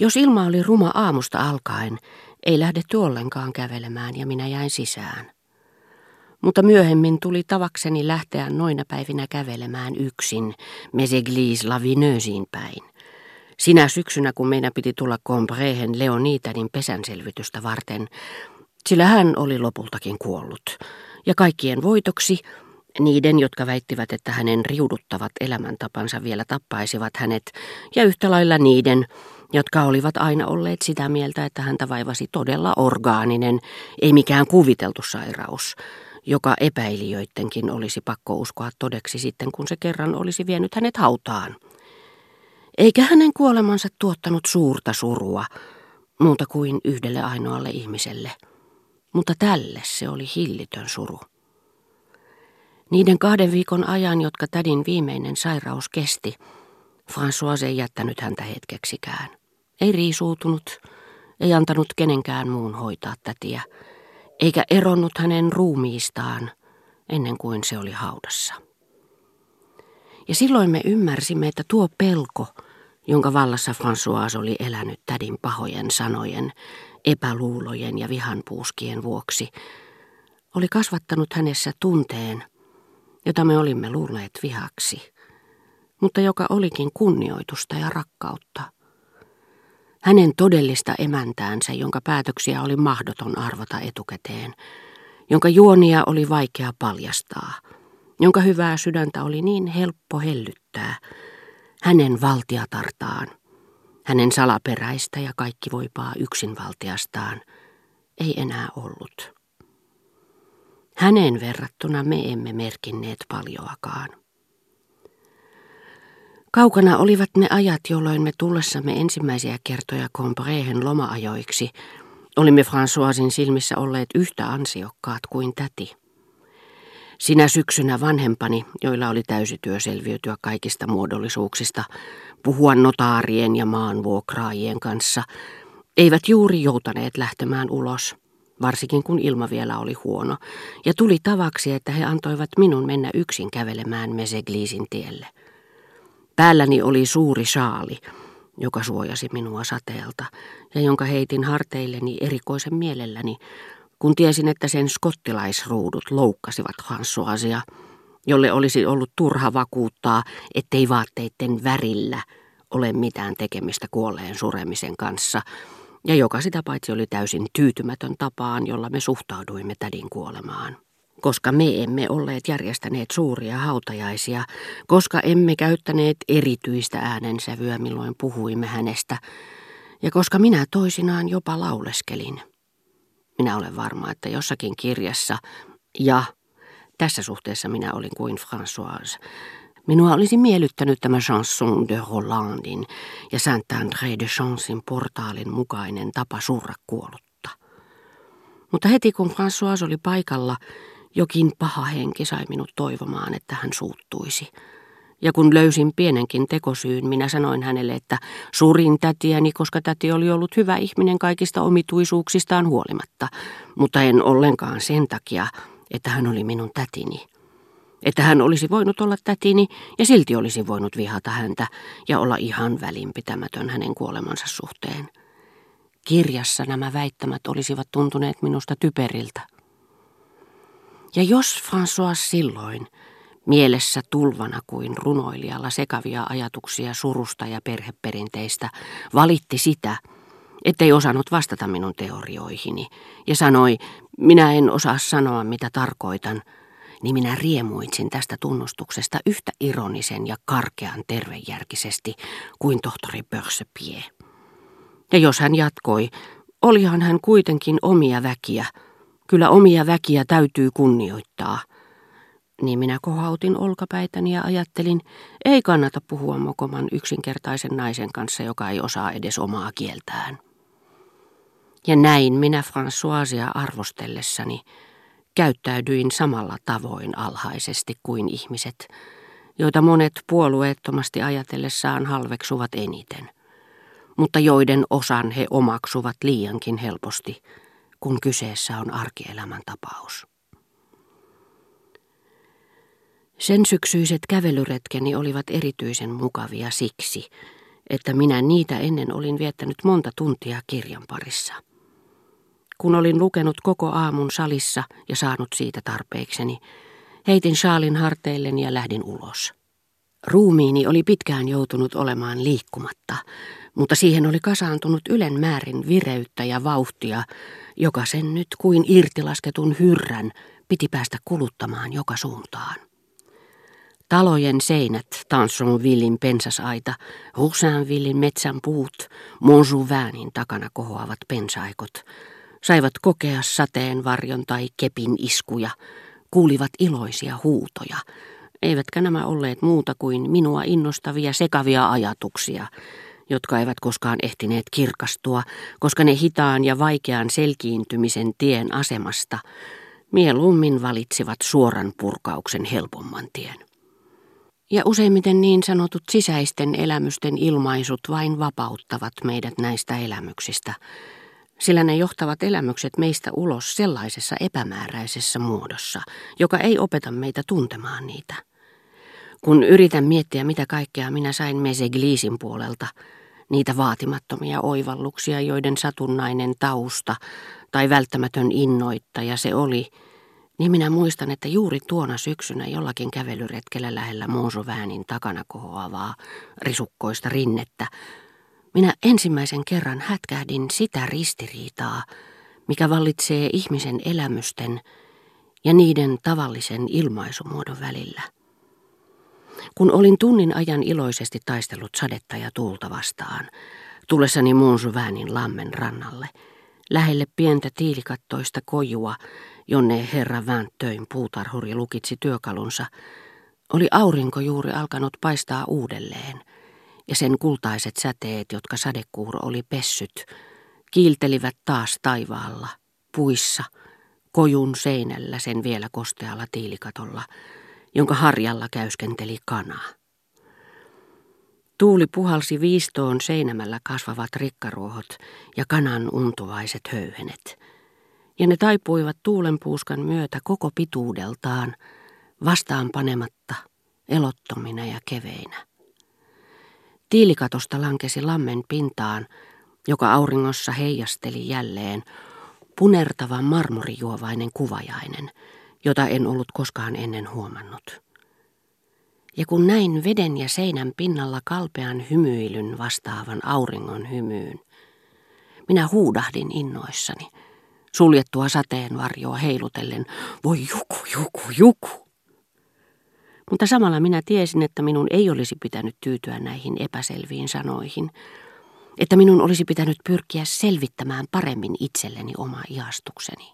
Jos ilma oli ruma aamusta alkaen, ei lähdetty ollenkaan kävelemään ja minä jäin sisään. Mutta myöhemmin tuli tavakseni lähteä noina päivinä kävelemään yksin Meseglise Lavineusiin päin. Sinä syksynä, kun meidän piti tulla Combrehen Leonitanin pesänselvitystä varten, sillä hän oli lopultakin kuollut. Ja kaikkien voitoksi, niiden, jotka väittivät, että hänen riuduttavat elämäntapansa vielä tappaisivat hänet, ja yhtä lailla niiden, jotka olivat aina olleet sitä mieltä, että häntä vaivasi todella orgaaninen, ei mikään kuviteltu sairaus, joka epäilijöidenkin olisi pakko uskoa todeksi sitten, kun se kerran olisi vienyt hänet hautaan. Eikä hänen kuolemansa tuottanut suurta surua, muuta kuin yhdelle ainoalle ihmiselle. Mutta tälle se oli hillitön suru. Niiden kahden viikon ajan, jotka tädin viimeinen sairaus kesti, François ei jättänyt häntä hetkeksikään. Ei riisuutunut, ei antanut kenenkään muun hoitaa tätiä, eikä eronnut hänen ruumiistaan ennen kuin se oli haudassa. Ja silloin me ymmärsimme, että tuo pelko, jonka vallassa François oli elänyt tädin pahojen sanojen, epäluulojen ja vihanpuuskien vuoksi, oli kasvattanut hänessä tunteen, jota me olimme luulleet vihaksi, mutta joka olikin kunnioitusta ja rakkautta. Hänen todellista emäntäänsä, jonka päätöksiä oli mahdoton arvata etukäteen, jonka juonia oli vaikea paljastaa, jonka hyvää sydäntä oli niin helppo hellyttää, hänen valtiatartaan, hänen salaperäistä ja kaikki voipaa yksinvaltiastaan, ei enää ollut. Hänen verrattuna me emme merkinneet paljoakaan. Kaukana olivat ne ajat, jolloin me tullessamme ensimmäisiä kertoja Combrehen lomaajoiksi olimme Françoisin silmissä olleet yhtä ansiokkaat kuin täti. Sinä syksynä vanhempani, joilla oli täysi työ selviytyä kaikista muodollisuuksista, puhua notaarien ja maanvuokraajien kanssa, eivät juuri joutaneet lähtemään ulos, varsinkin kun ilma vielä oli huono, ja tuli tavaksi, että he antoivat minun mennä yksin kävelemään Mesegliisin tielle. Päälläni oli suuri saali, joka suojasi minua sateelta, ja jonka heitin harteilleni erikoisen mielelläni, kun tiesin, että sen skottilaisruudut loukkasivat Françoisia, jolle olisi ollut turha vakuuttaa, ettei vaatteiden värillä ole mitään tekemistä kuolleen suremisen kanssa, ja joka sitä paitsi oli täysin tyytymätön tapaan, jolla me suhtauduimme tädin kuolemaan koska me emme olleet järjestäneet suuria hautajaisia, koska emme käyttäneet erityistä äänensävyä, milloin puhuimme hänestä, ja koska minä toisinaan jopa lauleskelin. Minä olen varma, että jossakin kirjassa, ja tässä suhteessa minä olin kuin Françoise, minua olisi miellyttänyt tämä chanson de Rolandin ja Saint-André de Chansin portaalin mukainen tapa surra kuollutta. Mutta heti kun Françoise oli paikalla, jokin paha henki sai minut toivomaan, että hän suuttuisi. Ja kun löysin pienenkin tekosyyn, minä sanoin hänelle, että surin tätiäni, koska täti oli ollut hyvä ihminen kaikista omituisuuksistaan huolimatta, mutta en ollenkaan sen takia, että hän oli minun tätini. Että hän olisi voinut olla tätini ja silti olisi voinut vihata häntä ja olla ihan välinpitämätön hänen kuolemansa suhteen. Kirjassa nämä väittämät olisivat tuntuneet minusta typeriltä. Ja jos François silloin, mielessä tulvana kuin runoilijalla sekavia ajatuksia surusta ja perheperinteistä, valitti sitä, ettei osannut vastata minun teorioihini, ja sanoi, minä en osaa sanoa mitä tarkoitan, niin minä riemuitsin tästä tunnustuksesta yhtä ironisen ja karkean tervejärkisesti kuin tohtori Börsepie. Ja jos hän jatkoi, olihan hän kuitenkin omia väkiä, Kyllä omia väkiä täytyy kunnioittaa. Niin minä kohautin olkapäitäni ja ajattelin, ei kannata puhua mokoman yksinkertaisen naisen kanssa, joka ei osaa edes omaa kieltään. Ja näin minä Françoisia arvostellessani käyttäydyin samalla tavoin alhaisesti kuin ihmiset, joita monet puolueettomasti ajatellessaan halveksuvat eniten, mutta joiden osan he omaksuvat liiankin helposti – kun kyseessä on arkielämän tapaus. Sen syksyiset kävelyretkeni olivat erityisen mukavia siksi, että minä niitä ennen olin viettänyt monta tuntia kirjan parissa. Kun olin lukenut koko aamun salissa ja saanut siitä tarpeekseni, heitin shaalin harteilleni ja lähdin ulos. Ruumiini oli pitkään joutunut olemaan liikkumatta, mutta siihen oli kasaantunut ylen määrin vireyttä ja vauhtia, joka sen nyt kuin irtilasketun hyrrän piti päästä kuluttamaan joka suuntaan. Talojen seinät, Tansonvillin pensasaita, Roussainvillin metsän puut, Monjouvainin takana kohoavat pensaikot, saivat kokea sateen varjon tai kepin iskuja, kuulivat iloisia huutoja, eivätkä nämä olleet muuta kuin minua innostavia sekavia ajatuksia, jotka eivät koskaan ehtineet kirkastua, koska ne hitaan ja vaikean selkiintymisen tien asemasta mieluummin valitsivat suoran purkauksen helpomman tien. Ja useimmiten niin sanotut sisäisten elämysten ilmaisut vain vapauttavat meidät näistä elämyksistä, sillä ne johtavat elämykset meistä ulos sellaisessa epämääräisessä muodossa, joka ei opeta meitä tuntemaan niitä. Kun yritän miettiä, mitä kaikkea minä sain Mesegliisin puolelta, niitä vaatimattomia oivalluksia, joiden satunnainen tausta tai välttämätön innoittaja se oli, niin minä muistan, että juuri tuona syksynä jollakin kävelyretkellä lähellä Monsoväänin takana kohoavaa risukkoista rinnettä, minä ensimmäisen kerran hätkähdin sitä ristiriitaa, mikä vallitsee ihmisen elämysten ja niiden tavallisen ilmaisumuodon välillä. Kun olin tunnin ajan iloisesti taistellut sadetta ja tuulta vastaan, tullessani Monsoväänin lammen rannalle, lähelle pientä tiilikattoista kojua, jonne herra Väntöin puutarhuri lukitsi työkalunsa, oli aurinko juuri alkanut paistaa uudelleen, ja sen kultaiset säteet, jotka sadekuuro oli pessyt, kiiltelivät taas taivaalla, puissa, kojun seinällä sen vielä kostealla tiilikatolla, jonka harjalla käyskenteli kana. Tuuli puhalsi viistoon seinämällä kasvavat rikkaruohot ja kanan untuvaiset höyhenet – ja ne taipuivat tuulenpuuskan myötä koko pituudeltaan, vastaan panematta, elottomina ja keveinä. Tiilikatosta lankesi lammen pintaan, joka auringossa heijasteli jälleen, punertava marmorijuovainen kuvajainen, jota en ollut koskaan ennen huomannut. Ja kun näin veden ja seinän pinnalla kalpean hymyilyn vastaavan auringon hymyyn, minä huudahdin innoissani – suljettua sateenvarjoa heilutellen. Voi juku, juku, juku. Mutta samalla minä tiesin, että minun ei olisi pitänyt tyytyä näihin epäselviin sanoihin, että minun olisi pitänyt pyrkiä selvittämään paremmin itselleni oma ihastukseni.